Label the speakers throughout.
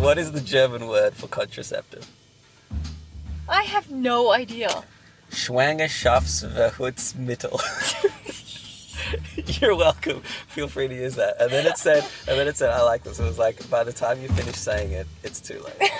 Speaker 1: What is the German word for contraceptive?
Speaker 2: I have no idea.
Speaker 1: Schwangerschaftsverhütungsmittel. You're welcome. Feel free to use that. And then it said, and then it said, I like this. It was like, by the time you finish saying it, it's too late.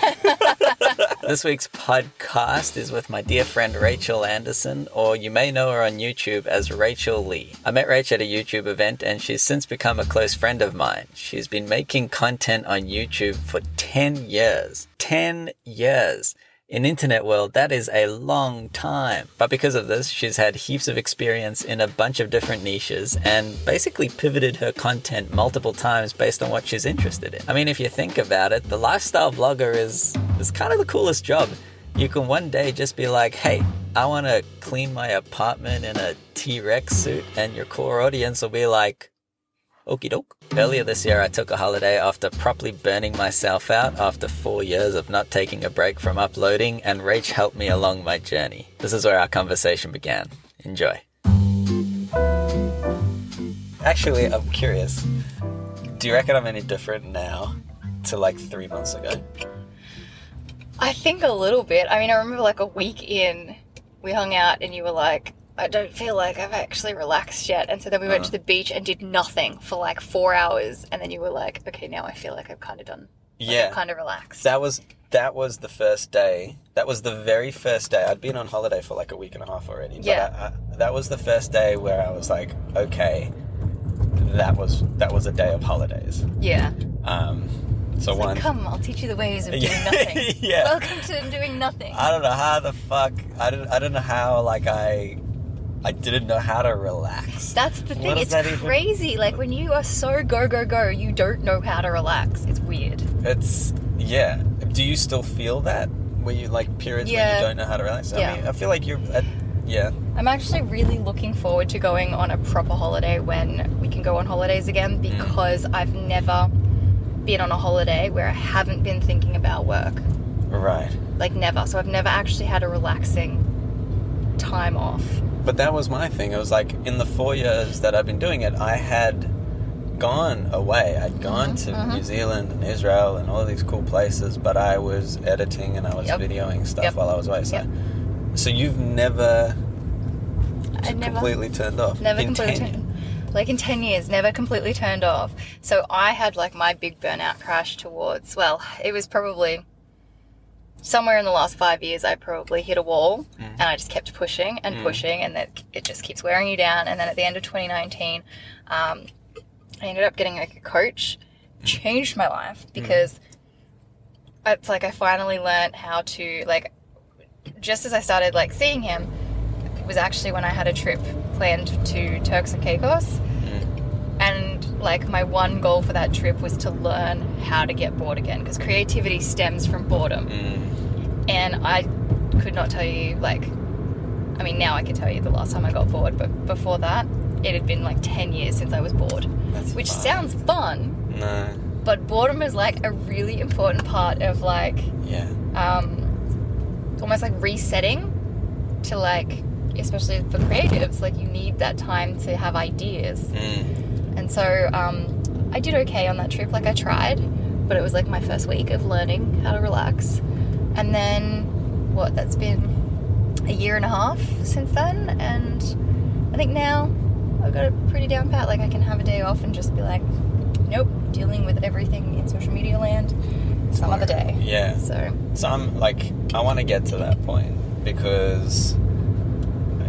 Speaker 1: this week's podcast is with my dear friend Rachel Anderson, or you may know her on YouTube as Rachel Lee. I met Rach at a YouTube event, and she's since become a close friend of mine. She's been making content on YouTube for 10 years. 10 years. In internet world, that is a long time. But because of this, she's had heaps of experience in a bunch of different niches and basically pivoted her content multiple times based on what she's interested in. I mean, if you think about it, the lifestyle vlogger is is kind of the coolest job. You can one day just be like, "Hey, I want to clean my apartment in a T-Rex suit," and your core audience will be like, Okie doke. Earlier this year, I took a holiday after properly burning myself out after four years of not taking a break from uploading, and Rach helped me along my journey. This is where our conversation began. Enjoy. Actually, I'm curious. Do you reckon I'm any different now to like three months ago?
Speaker 2: I think a little bit. I mean, I remember like a week in, we hung out and you were like, I don't feel like I've actually relaxed yet. And so then we went to the beach and did nothing for like four hours. And then you were like, okay, now I feel like I've kind of done, like
Speaker 1: Yeah.
Speaker 2: I've kind of relaxed.
Speaker 1: That was that was the first day. That was the very first day. I'd been on holiday for like a week and a half already. But
Speaker 2: Yeah.
Speaker 1: I, I, that was the first day where I was like, okay, that was that was a day of holidays.
Speaker 2: yeah.
Speaker 1: Um, so
Speaker 2: It's
Speaker 1: one,
Speaker 2: like, come, I'll teach you the ways of doing
Speaker 1: Yeah.
Speaker 2: nothing.
Speaker 1: Yeah.
Speaker 2: Welcome to doing nothing.
Speaker 1: I don't know how the fuck. I don't. I don't know how. Like I, I didn't know how to relax.
Speaker 2: That's the thing. It's
Speaker 1: that even-
Speaker 2: crazy. Like when you are so go go go, you don't know how to relax. It's weird.
Speaker 1: It's yeah. Do you still feel that? Where you like periods where you don't know how to relax?
Speaker 2: Yeah.
Speaker 1: I mean, I feel like you're. At, yeah.
Speaker 2: I'm actually really looking forward to going on a proper holiday when we can go on holidays again
Speaker 1: Mm.
Speaker 2: because I've never been on a holiday where I haven't been thinking about work.
Speaker 1: Right.
Speaker 2: Like never. So I've never actually had a relaxing time off.
Speaker 1: But that was my thing. It was like in the four years that I've been doing it, I had gone away. I'd gone
Speaker 2: Mm-hmm,
Speaker 1: to New Zealand and Israel and all these cool places, but I was editing and I was
Speaker 2: Yep.
Speaker 1: videoing stuff
Speaker 2: Yep.
Speaker 1: while I was away. So,
Speaker 2: Yep.
Speaker 1: so you've never
Speaker 2: I never
Speaker 1: completely turned off.
Speaker 2: never
Speaker 1: in
Speaker 2: completely
Speaker 1: 10
Speaker 2: turned like in 10 years never completely turned off so i had like my big burnout crash towards well it was probably somewhere in the last five years i probably hit a wall
Speaker 1: Mm.
Speaker 2: and i just kept pushing and pushing and that it just keeps wearing you down and then at the end of 2019 um, i ended up getting like a coach
Speaker 1: Mm.
Speaker 2: changed my life because it's like i finally learned how to like just as i started like seeing him it was actually when I had a trip planned to Turks and Caicos. Like my one goal for that trip was to learn how to get bored again because creativity stems from boredom.
Speaker 1: Mm.
Speaker 2: And I could not tell you like I mean now I can tell you the last time I got bored, but before that it had been like 10 years since I was bored.
Speaker 1: That's
Speaker 2: Which
Speaker 1: fine.
Speaker 2: sounds fun,
Speaker 1: No.
Speaker 2: but boredom is like a really important part of like
Speaker 1: Yeah.
Speaker 2: um, almost like resetting to like especially for creatives like you need that time to have ideas
Speaker 1: Mm.
Speaker 2: And so um, i did okay on that trip. Like i tried but it was like my first week of learning how to relax. And then what that's been a year and a half since then? And i think now i've got it pretty down pat. Like i can have a day off and just be like nope dealing with everything in social media land some other day.
Speaker 1: Yeah.
Speaker 2: so
Speaker 1: So I'm like, I want to get to that point because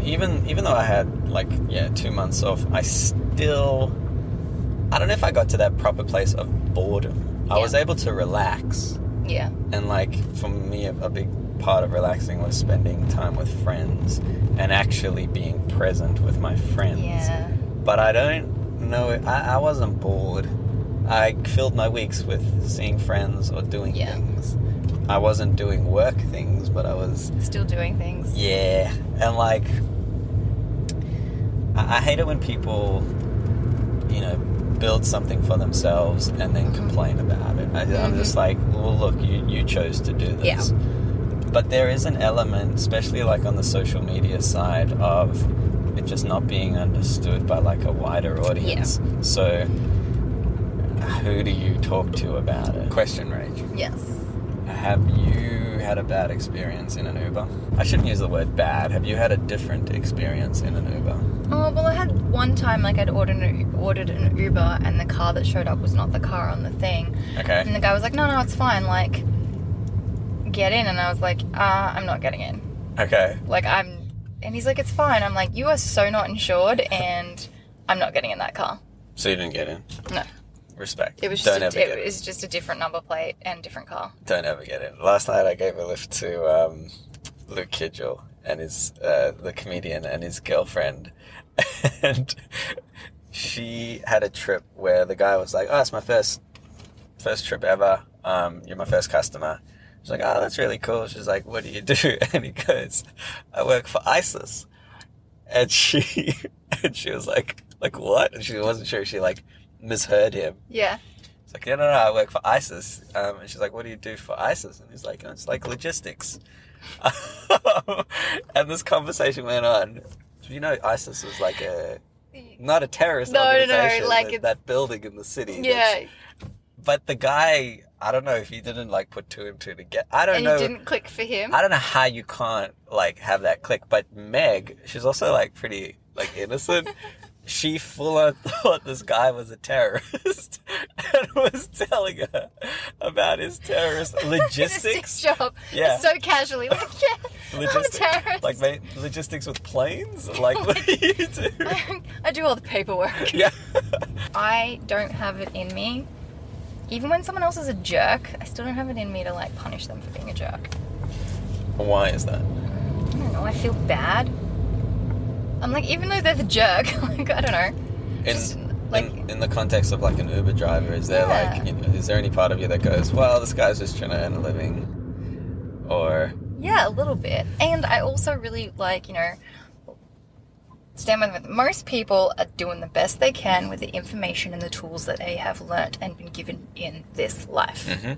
Speaker 1: even even though I had like yeah two months off, I still I don't know if I got to that proper place of boredom. I
Speaker 2: Yeah.
Speaker 1: was able to relax,
Speaker 2: yeah
Speaker 1: and like for me, a, a big part of relaxing was spending time with friends and actually being present with my friends.
Speaker 2: yeah
Speaker 1: But I don't know. I, I wasn't bored. I filled my weeks with seeing friends or doing
Speaker 2: Yeah.
Speaker 1: things. I wasn't doing work things, but I was,
Speaker 2: still doing things.
Speaker 1: yeah. And like, I, I hate it when people, you know, build something for themselves and then mm-hmm. complain about it. I, I'm just mm-hmm. like, well, look, you, you chose to do this.
Speaker 2: Yeah.
Speaker 1: But there is an element, especially like on the social media side, of it just not being understood by like a wider audience. So who do you talk to about it? Question range.
Speaker 2: Yes.
Speaker 1: Have you had a bad experience in an Uber? I shouldn't use the word bad. Have you had a different experience in an Uber?
Speaker 2: Oh well, I had one time like I'd ordered an, ordered an Uber and the car that showed up was not the car on the thing,
Speaker 1: Okay.
Speaker 2: and the guy was like, "No, no, it's fine. Like, get in." And I was like, "Uh, I'm not getting in.
Speaker 1: Okay.
Speaker 2: Like, I'm." And he's like, "It's fine." I'm like, "You are so not insured, and I'm not getting in that car."
Speaker 1: So you didn't get in.
Speaker 2: No,
Speaker 1: Respect.
Speaker 2: it was
Speaker 1: Don't
Speaker 2: just
Speaker 1: ever
Speaker 2: a,
Speaker 1: get
Speaker 2: it was just a different number plate and different car.
Speaker 1: Don't ever get in. Last night I gave a lift to um, Luke Kidgell and his uh, the comedian and his girlfriend, and she had a trip where the guy was like, "Oh, it's my first first trip ever. Um, you're my first customer." She's like, "Oh, that's really cool." She's like, "What do you do?" And he goes, "I work for ISIS." And she and she was like, "Like what?" And she wasn't sure. She like misheard him.
Speaker 2: Yeah.
Speaker 1: It's like, yeah, no, no, I work for ISIS. Um, and she's like, what do you do for ISIS? And he's like, oh, it's like logistics. and this conversation went on. You know ISIS is like a, not a terrorist
Speaker 2: No, no, no,
Speaker 1: organization,
Speaker 2: like
Speaker 1: that, that building in the city.
Speaker 2: Yeah.
Speaker 1: but the guy, I don't know if he didn't like put two and two together. I don't
Speaker 2: And
Speaker 1: know.
Speaker 2: it didn't click for him.
Speaker 1: I don't know how you can't like have that click. But Meg, she's also like pretty like innocent. she full on thought this guy was a terrorist and was telling her about his terrorist logistics.
Speaker 2: Job.
Speaker 1: Yeah.
Speaker 2: So casually, like, yeah,
Speaker 1: Logistics.
Speaker 2: I'm a terrorist.
Speaker 1: Like logistics with planes? Like what do you do?
Speaker 2: I do all the paperwork.
Speaker 1: yeah.
Speaker 2: I don't have it in me. Even when someone else is a jerk, I still don't have it in me to like punish them for being a jerk.
Speaker 1: Why is that?
Speaker 2: I don't know. I feel bad. I'm like, even though they're the jerk, like I don't know.
Speaker 1: In,
Speaker 2: Just, like-
Speaker 1: in, in the context of like an Uber driver, is there
Speaker 2: Yeah.
Speaker 1: like, you know, is there any part of you that goes, well, this guy's just trying to earn a living? Or,
Speaker 2: Yeah, a little bit. And I also really like, you know, stand with it. Most people are doing the best they can with the information and the tools that they have learnt and been given in this life.
Speaker 1: Mhm.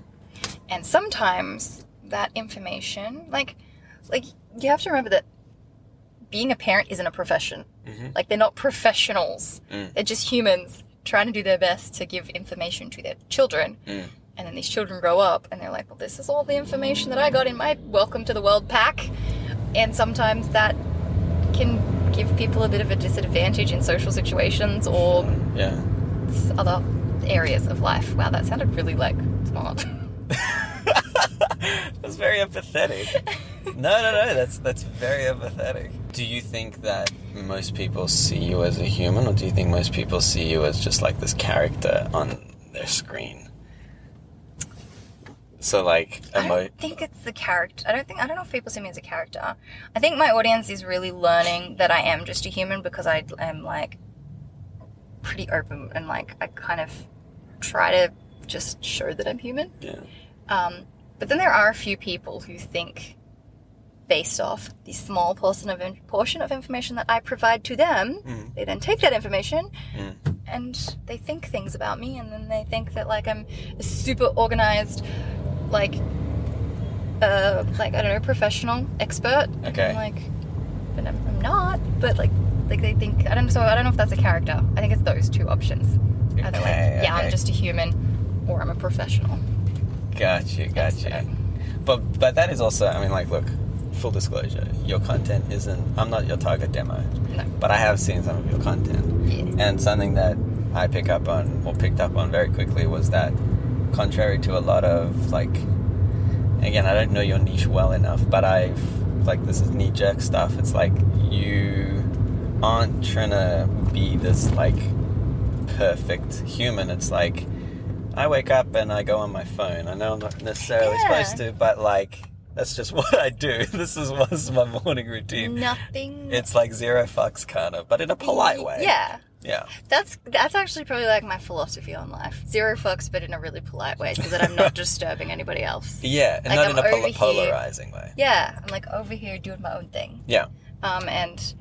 Speaker 2: And sometimes that information, like, like you have to remember that being a parent isn't a profession.
Speaker 1: Mhm.
Speaker 2: Like they're not professionals.
Speaker 1: Mm.
Speaker 2: They're just humans trying to do their best to give information to their children.
Speaker 1: Mm.
Speaker 2: And then these children grow up and they're like, well, this is all the information that I got in my Welcome to the World pack. And sometimes that can give people a bit of a disadvantage in social situations or
Speaker 1: yeah.
Speaker 2: other areas of life. Wow, that sounded really like smart.
Speaker 1: that's very empathetic. No, no, no. That's that's very empathetic. Do you think that most people see you as a human, or do you think most people see you as just like this character on their screen? So like,
Speaker 2: I don't think it's the character. I don't think I don't know if people see me as a character. I think my audience is really learning that I am just a human because I am like pretty open and like I kind of try to just show that I'm human.
Speaker 1: yeah,
Speaker 2: Um, but then there are a few people who think, based off the small portion of in- portion of information that I provide to them,
Speaker 1: Mm.
Speaker 2: they then take that information
Speaker 1: Mm.
Speaker 2: and they think things about me, and then they think that like I'm a super organized, like, uh, like I don't know, professional expert.
Speaker 1: Okay.
Speaker 2: I'm like, but I'm, I'm not. But like, like they think I don't. So I don't know if that's a character. I think it's those two options. Either like,
Speaker 1: Okay,
Speaker 2: yeah,
Speaker 1: okay.
Speaker 2: I'm just a human, or I'm a professional.
Speaker 1: Gotcha, gotcha. But but that is also, I mean, like, look, full disclosure, your content isn't. I'm not your target demo,
Speaker 2: No.
Speaker 1: but I have seen some of your content.
Speaker 2: Yeah.
Speaker 1: And something that I pick up on or picked up on very quickly was that contrary to a lot of like again, I don't know your niche well enough, but I've like this is knee jerk stuff. It's like you aren't trying to be this like perfect human. It's like I wake up and I go on my phone. I know I'm not necessarily
Speaker 2: Yeah.
Speaker 1: supposed to, but like that's just what I do. This is what's my morning routine.
Speaker 2: Nothing.
Speaker 1: It's like zero fucks kind of, but in a polite way.
Speaker 2: Yeah.
Speaker 1: Yeah.
Speaker 2: That's that's actually probably like my philosophy on life. Zero fucks, but in a really polite way, so that I'm not disturbing anybody else.
Speaker 1: Yeah, and
Speaker 2: Like,
Speaker 1: not
Speaker 2: I'm
Speaker 1: in a pol-
Speaker 2: over here.
Speaker 1: polarizing way.
Speaker 2: Yeah, I'm like over here doing my own thing.
Speaker 1: Yeah.
Speaker 2: Um, and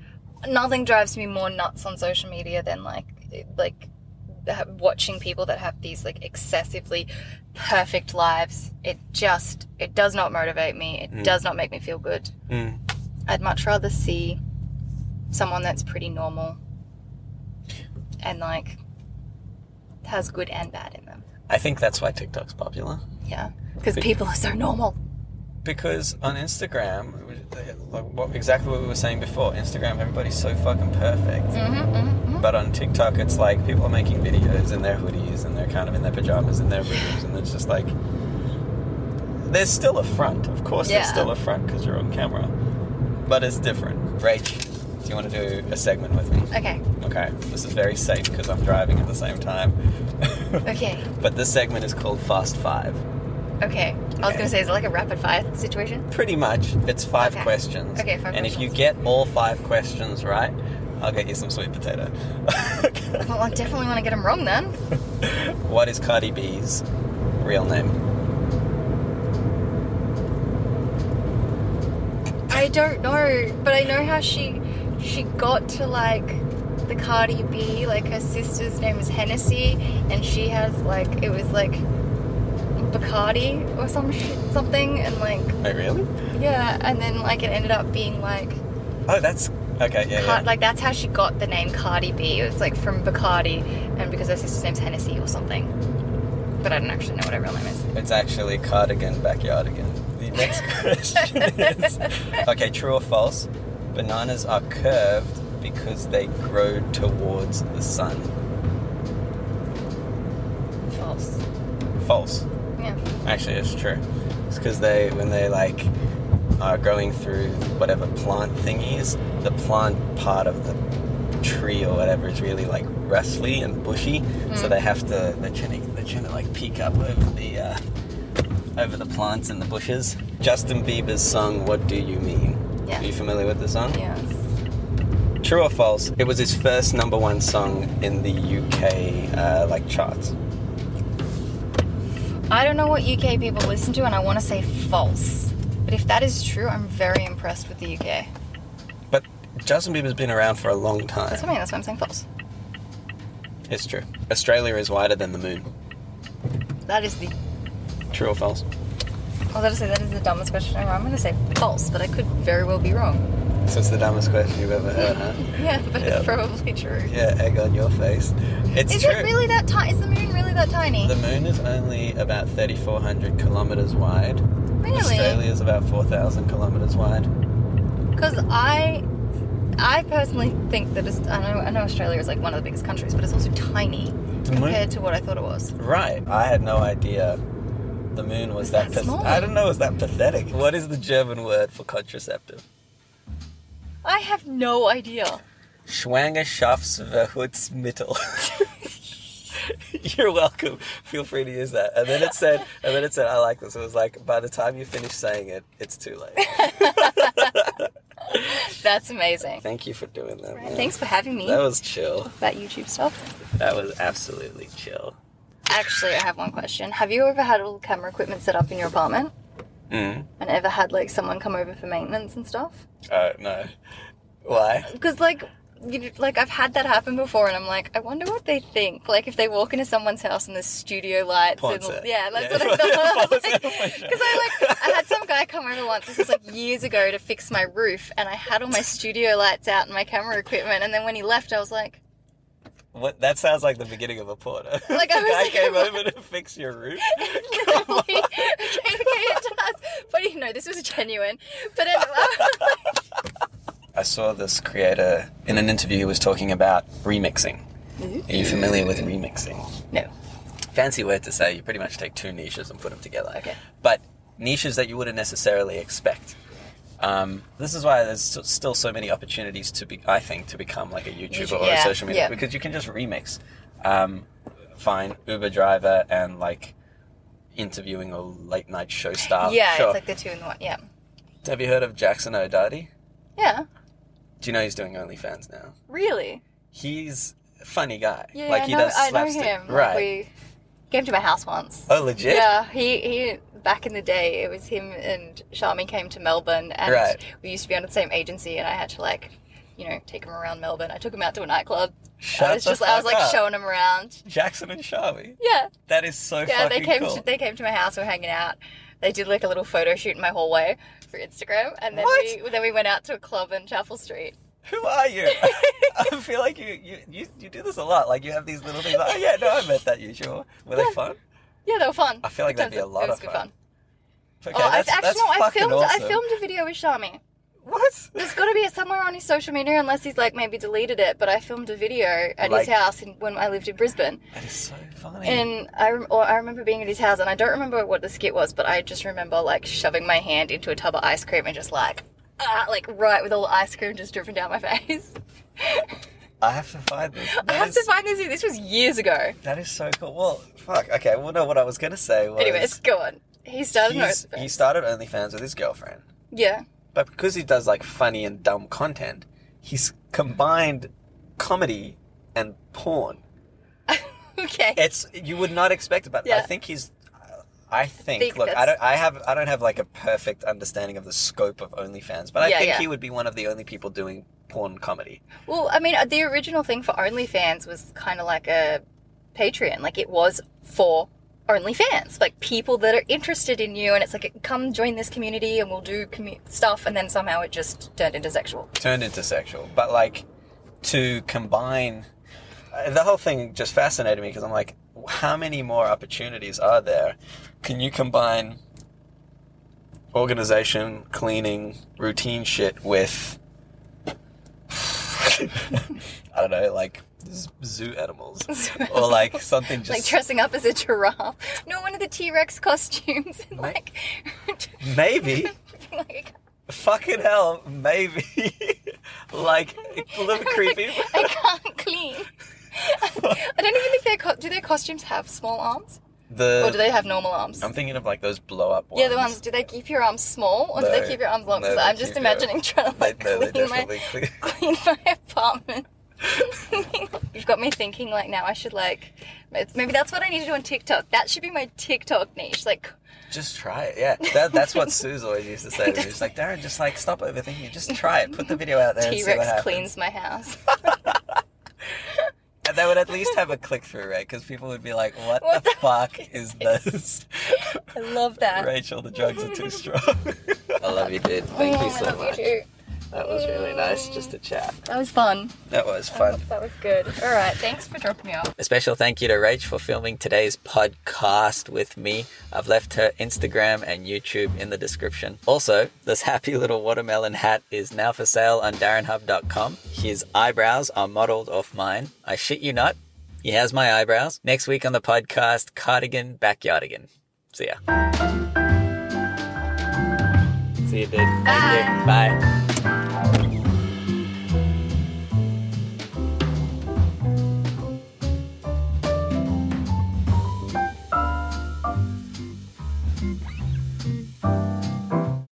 Speaker 2: nothing drives me more nuts on social media than like like watching people that have these like excessively perfect lives. It just it does not motivate me. It
Speaker 1: Mm.
Speaker 2: does not make me feel good.
Speaker 1: Mm.
Speaker 2: I'd much rather see someone that's pretty normal and like has good and bad in them.
Speaker 1: I think that's why TikTok's popular.
Speaker 2: Yeah, because people are so normal.
Speaker 1: Because on Instagram, like what, exactly what we were saying before, Instagram, everybody's so fucking perfect.
Speaker 2: Mm-hmm, mm-hmm.
Speaker 1: But on TikTok, it's like people are making videos in their hoodies and they're kind of in their pajamas in their rooms, and it's just like there's still a front. Of course, there's still a front because you're on camera, but it's different. Rach, do you want to do a segment with me?
Speaker 2: Okay.
Speaker 1: Okay, this is very safe because I'm driving at the same time.
Speaker 2: Okay.
Speaker 1: but this segment is called Fast Five.
Speaker 2: Okay. I was gonna say, is it like a rapid fire situation?
Speaker 1: Pretty much. It's five
Speaker 2: Okay.
Speaker 1: questions.
Speaker 2: Okay, five
Speaker 1: And if you
Speaker 2: questions.
Speaker 1: get all five questions right, I'll get you some sweet potato.
Speaker 2: Well, I definitely want to get them wrong then.
Speaker 1: what is Cardi B's real name?
Speaker 2: I don't know, but I know how she she got to like the Cardi B. Like her sister's name is Hennessy, and she has like it was like Bacardi or some shit, something, and like
Speaker 1: Oh, really?
Speaker 2: yeah, and then like it ended up being like
Speaker 1: Oh, that's okay. Yeah, yeah.
Speaker 2: like that's how she got the name Cardi B. It was like from Bacardi, and because her sister's name's Hennessy or something. But I don't actually know what her real name is.
Speaker 1: It's actually cardigan, backyardigan. The next question is okay, true or false? Bananas are curved because they grow towards the sun.
Speaker 2: False.
Speaker 1: False. Actually, it's true. It's because they, when they like are growing through whatever plant thingies, the plant part of the tree or whatever is really like rustly and bushy, so they have to they're trying to they're trying to like peek up over the uh, over the plants and the bushes. Justin Bieber's song "What Do You Mean"?
Speaker 2: Yeah.
Speaker 1: Are you familiar with the song?
Speaker 2: Yes.
Speaker 1: True or false? It was his first number one song in the UK uh, like charts.
Speaker 2: I don't know what UK people listen to, and I want to say false. But if that is true, I'm very impressed with the UK.
Speaker 1: But Justin Bieber's been around for a long time.
Speaker 2: That's what I mean. That's why I'm saying false.
Speaker 1: It's true. Australia is wider than the moon.
Speaker 2: That is the.
Speaker 1: True or false?
Speaker 2: I was going to say that is the dumbest question ever. I'm going to say false, but I could very well be wrong.
Speaker 1: It's the dumbest question you've ever heard, huh?
Speaker 2: Yeah, but
Speaker 1: Yeah.
Speaker 2: it's probably true.
Speaker 1: Yeah, egg on your face. It's
Speaker 2: is
Speaker 1: true.
Speaker 2: it really that tiny? Is the moon really that tiny?
Speaker 1: The moon is only about 3,400 kilometers wide.
Speaker 2: really?
Speaker 1: Australia is about 4,000 kilometers wide.
Speaker 2: Because I, I personally think that I know I know Australia is like one of the biggest countries, but it's also tiny
Speaker 1: The moon-
Speaker 2: compared to what I thought it was.
Speaker 1: Right. I had no idea the moon was
Speaker 2: Is
Speaker 1: that.
Speaker 2: that small?
Speaker 1: I don't know. Is that pathetic? What is the German word for contraceptive?
Speaker 2: I have no idea.
Speaker 1: Schwangerschaftsverhütungsmittel. You're welcome. Feel free to use that. And then it said, and then it said, I like this. It was like, by the time you finish saying it, it's too late.
Speaker 2: That's amazing.
Speaker 1: Thank you for doing that. Man.
Speaker 2: Thanks for having me.
Speaker 1: That was chill.
Speaker 2: That YouTube stuff.
Speaker 1: That was absolutely chill.
Speaker 2: Actually, I have one question. Have you ever had all camera equipment set up in your apartment
Speaker 1: Mm.
Speaker 2: and ever had like someone come over for maintenance and stuff?
Speaker 1: Uh, no. Why?
Speaker 2: Because like, you, like I've had that happen before, and I'm like, I wonder what they think. Like if they walk into someone's house and there's studio lights,
Speaker 1: Ponce
Speaker 2: and
Speaker 1: it.
Speaker 2: yeah, that's
Speaker 1: Yeah.
Speaker 2: what I thought.
Speaker 1: Ponce it, for.
Speaker 2: Because I like, I had some guy come over once. This was like years ago to fix my roof, and I had all my studio lights out and my camera equipment. And then when he left, I was like,
Speaker 1: What? That sounds like the beginning of a porno.
Speaker 2: Like, I was
Speaker 1: guy
Speaker 2: like-
Speaker 1: came over to fix your roof.
Speaker 2: literally, okay, okay, it does. But you know, this was genuine. But anyway,
Speaker 1: I saw this creator in an interview who was talking about remixing. Mm-hmm. Are you familiar with remixing?
Speaker 2: no.
Speaker 1: Fancy word to say, you pretty much take two niches and put them together.
Speaker 2: Okay.
Speaker 1: But niches that you wouldn't necessarily expect. Um, this is why there's still so many opportunities to be, I think, to become like a YouTuber or a social media
Speaker 2: yeah.
Speaker 1: because you can just remix. Um, fine, Uber driver and like interviewing a late night show star.
Speaker 2: yeah,
Speaker 1: Sure.
Speaker 2: it's like the two in the one. Yeah.
Speaker 1: Have you heard of Jackson O'Doherty?
Speaker 2: Yeah.
Speaker 1: Do you know he's doing OnlyFans now?
Speaker 2: Really?
Speaker 1: He's a funny guy.
Speaker 2: Yeah,
Speaker 1: like
Speaker 2: I
Speaker 1: he
Speaker 2: know,
Speaker 1: does
Speaker 2: I know
Speaker 1: slapstick.
Speaker 2: him. Like,
Speaker 1: Right.
Speaker 2: we came to my house once.
Speaker 1: Oh, legit?
Speaker 2: Yeah, he, he back in the day, it was him and Charmy came to Melbourne, and
Speaker 1: Right.
Speaker 2: we used to be under the same agency, and I had to like, you know, take him around Melbourne. I took him out to a nightclub.
Speaker 1: Shut
Speaker 2: I was just, I was like
Speaker 1: up.
Speaker 2: showing him around.
Speaker 1: Jackson and Sharmy.
Speaker 2: Yeah,
Speaker 1: That is so
Speaker 2: yeah. They came,
Speaker 1: cool.
Speaker 2: to, they came to my house. We were hanging out. They did like a little photo shoot in my hallway for Instagram, and then
Speaker 1: What?
Speaker 2: we then we went out to a club in Chapel Street.
Speaker 1: Who are you? I feel like you, you you you do this a lot. Like you have these little things. Like, oh yeah, no, I met that usual. Were they fun?
Speaker 2: Yeah, they were fun.
Speaker 1: I feel like that'd be a lot of fun.
Speaker 2: fun.
Speaker 1: Okay,
Speaker 2: oh, I've
Speaker 1: that's,
Speaker 2: actually
Speaker 1: that's
Speaker 2: no, I filmed I filmed a video with Shami.
Speaker 1: What?
Speaker 2: There's got to be somewhere on his social media, unless he's like maybe deleted it. But I filmed a video at
Speaker 1: Like-
Speaker 2: his house in, when I lived in Brisbane,
Speaker 1: That is so funny.
Speaker 2: and I or I remember being at his house, and I don't remember what the skit was, but I just remember like shoving my hand into a tub of ice cream and just like ah, like right with all the ice cream just dripping down my face.
Speaker 1: I have to find this.
Speaker 2: I have
Speaker 1: is-
Speaker 2: to find this. This was years ago.
Speaker 1: That is so cool. Well, fuck. Okay. Well, no. What I was gonna say was.
Speaker 2: Anyways, go on. He started
Speaker 1: he's- he started OnlyFans with his girlfriend,
Speaker 2: Yeah.
Speaker 1: but because he does like funny and dumb content, he's combined comedy and porn.
Speaker 2: Okay.
Speaker 1: It's you would not expect it, but I
Speaker 2: Yeah.
Speaker 1: think he's. I think.
Speaker 2: Think
Speaker 1: look, I don't. I have. I don't have like a perfect understanding of the scope of OnlyFans, but I
Speaker 2: Yeah,
Speaker 1: think
Speaker 2: yeah.
Speaker 1: he would be one of the only people doing porn comedy.
Speaker 2: Well, I mean, uh, the original thing for OnlyFans was kind of like a Patreon. Like it was for OnlyFans, like people that are interested in you, and it's like, come join this community, and we'll do commu- stuff. And then somehow it just turned into sexual.
Speaker 1: turned into sexual. But like to combine uh, the whole thing just fascinated me because I'm like, how many more opportunities are there? Can you combine organization, cleaning, routine shit with I don't know, like zoo animals or like something just
Speaker 2: like dressing up as a giraffe. No, one of the T Rex costumes. and,
Speaker 1: Ma-
Speaker 2: like,
Speaker 1: maybe
Speaker 2: like,
Speaker 1: fucking hell, maybe like a little creepy.
Speaker 2: I can't clean. I don't even think their co- do their costumes have small arms,
Speaker 1: The
Speaker 2: or do they have normal arms?
Speaker 1: I'm thinking of like those blow up ones.
Speaker 2: Yeah, the ones. Do they keep your arms small, or do they keep your arms long?
Speaker 1: No,
Speaker 2: Because
Speaker 1: they
Speaker 2: I'm just
Speaker 1: keep your-
Speaker 2: imagining trying to
Speaker 1: They,
Speaker 2: like
Speaker 1: no, they
Speaker 2: clean my
Speaker 1: clean.
Speaker 2: clean my apartment. You've got me thinking like now I should like maybe that's what I need to do on TikTok. That should be my TikTok niche. Like
Speaker 1: Just try it. Yeah, that, that's what Sue's always used to say to me. She's like, Darren, just like stop overthinking. Just try it. Put the video out there
Speaker 2: T Rex cleans my house.
Speaker 1: And they would at least have a click through rate because people would be like, "What,
Speaker 2: What
Speaker 1: the,
Speaker 2: the
Speaker 1: fuck is this?"
Speaker 2: I love that.
Speaker 1: Rachel, the drugs are too strong. I love you, dude. Thank
Speaker 2: Oh,
Speaker 1: you
Speaker 2: I
Speaker 1: so
Speaker 2: love
Speaker 1: much. That was really nice just to chat.
Speaker 2: That was fun.
Speaker 1: That was fun.
Speaker 2: That was good. All right, thanks for dropping me off.
Speaker 1: A special thank you to Rach for filming today's podcast with me. I've left her Instagram and YouTube in the description. Also, this happy little watermelon hat is now for sale on darrenhub.com. His eyebrows are modeled off mine. I shit you not. He has my eyebrows. Next week on the podcast, Cardigan Backyardigan. See ya. See you, dude. Thank you. Bye.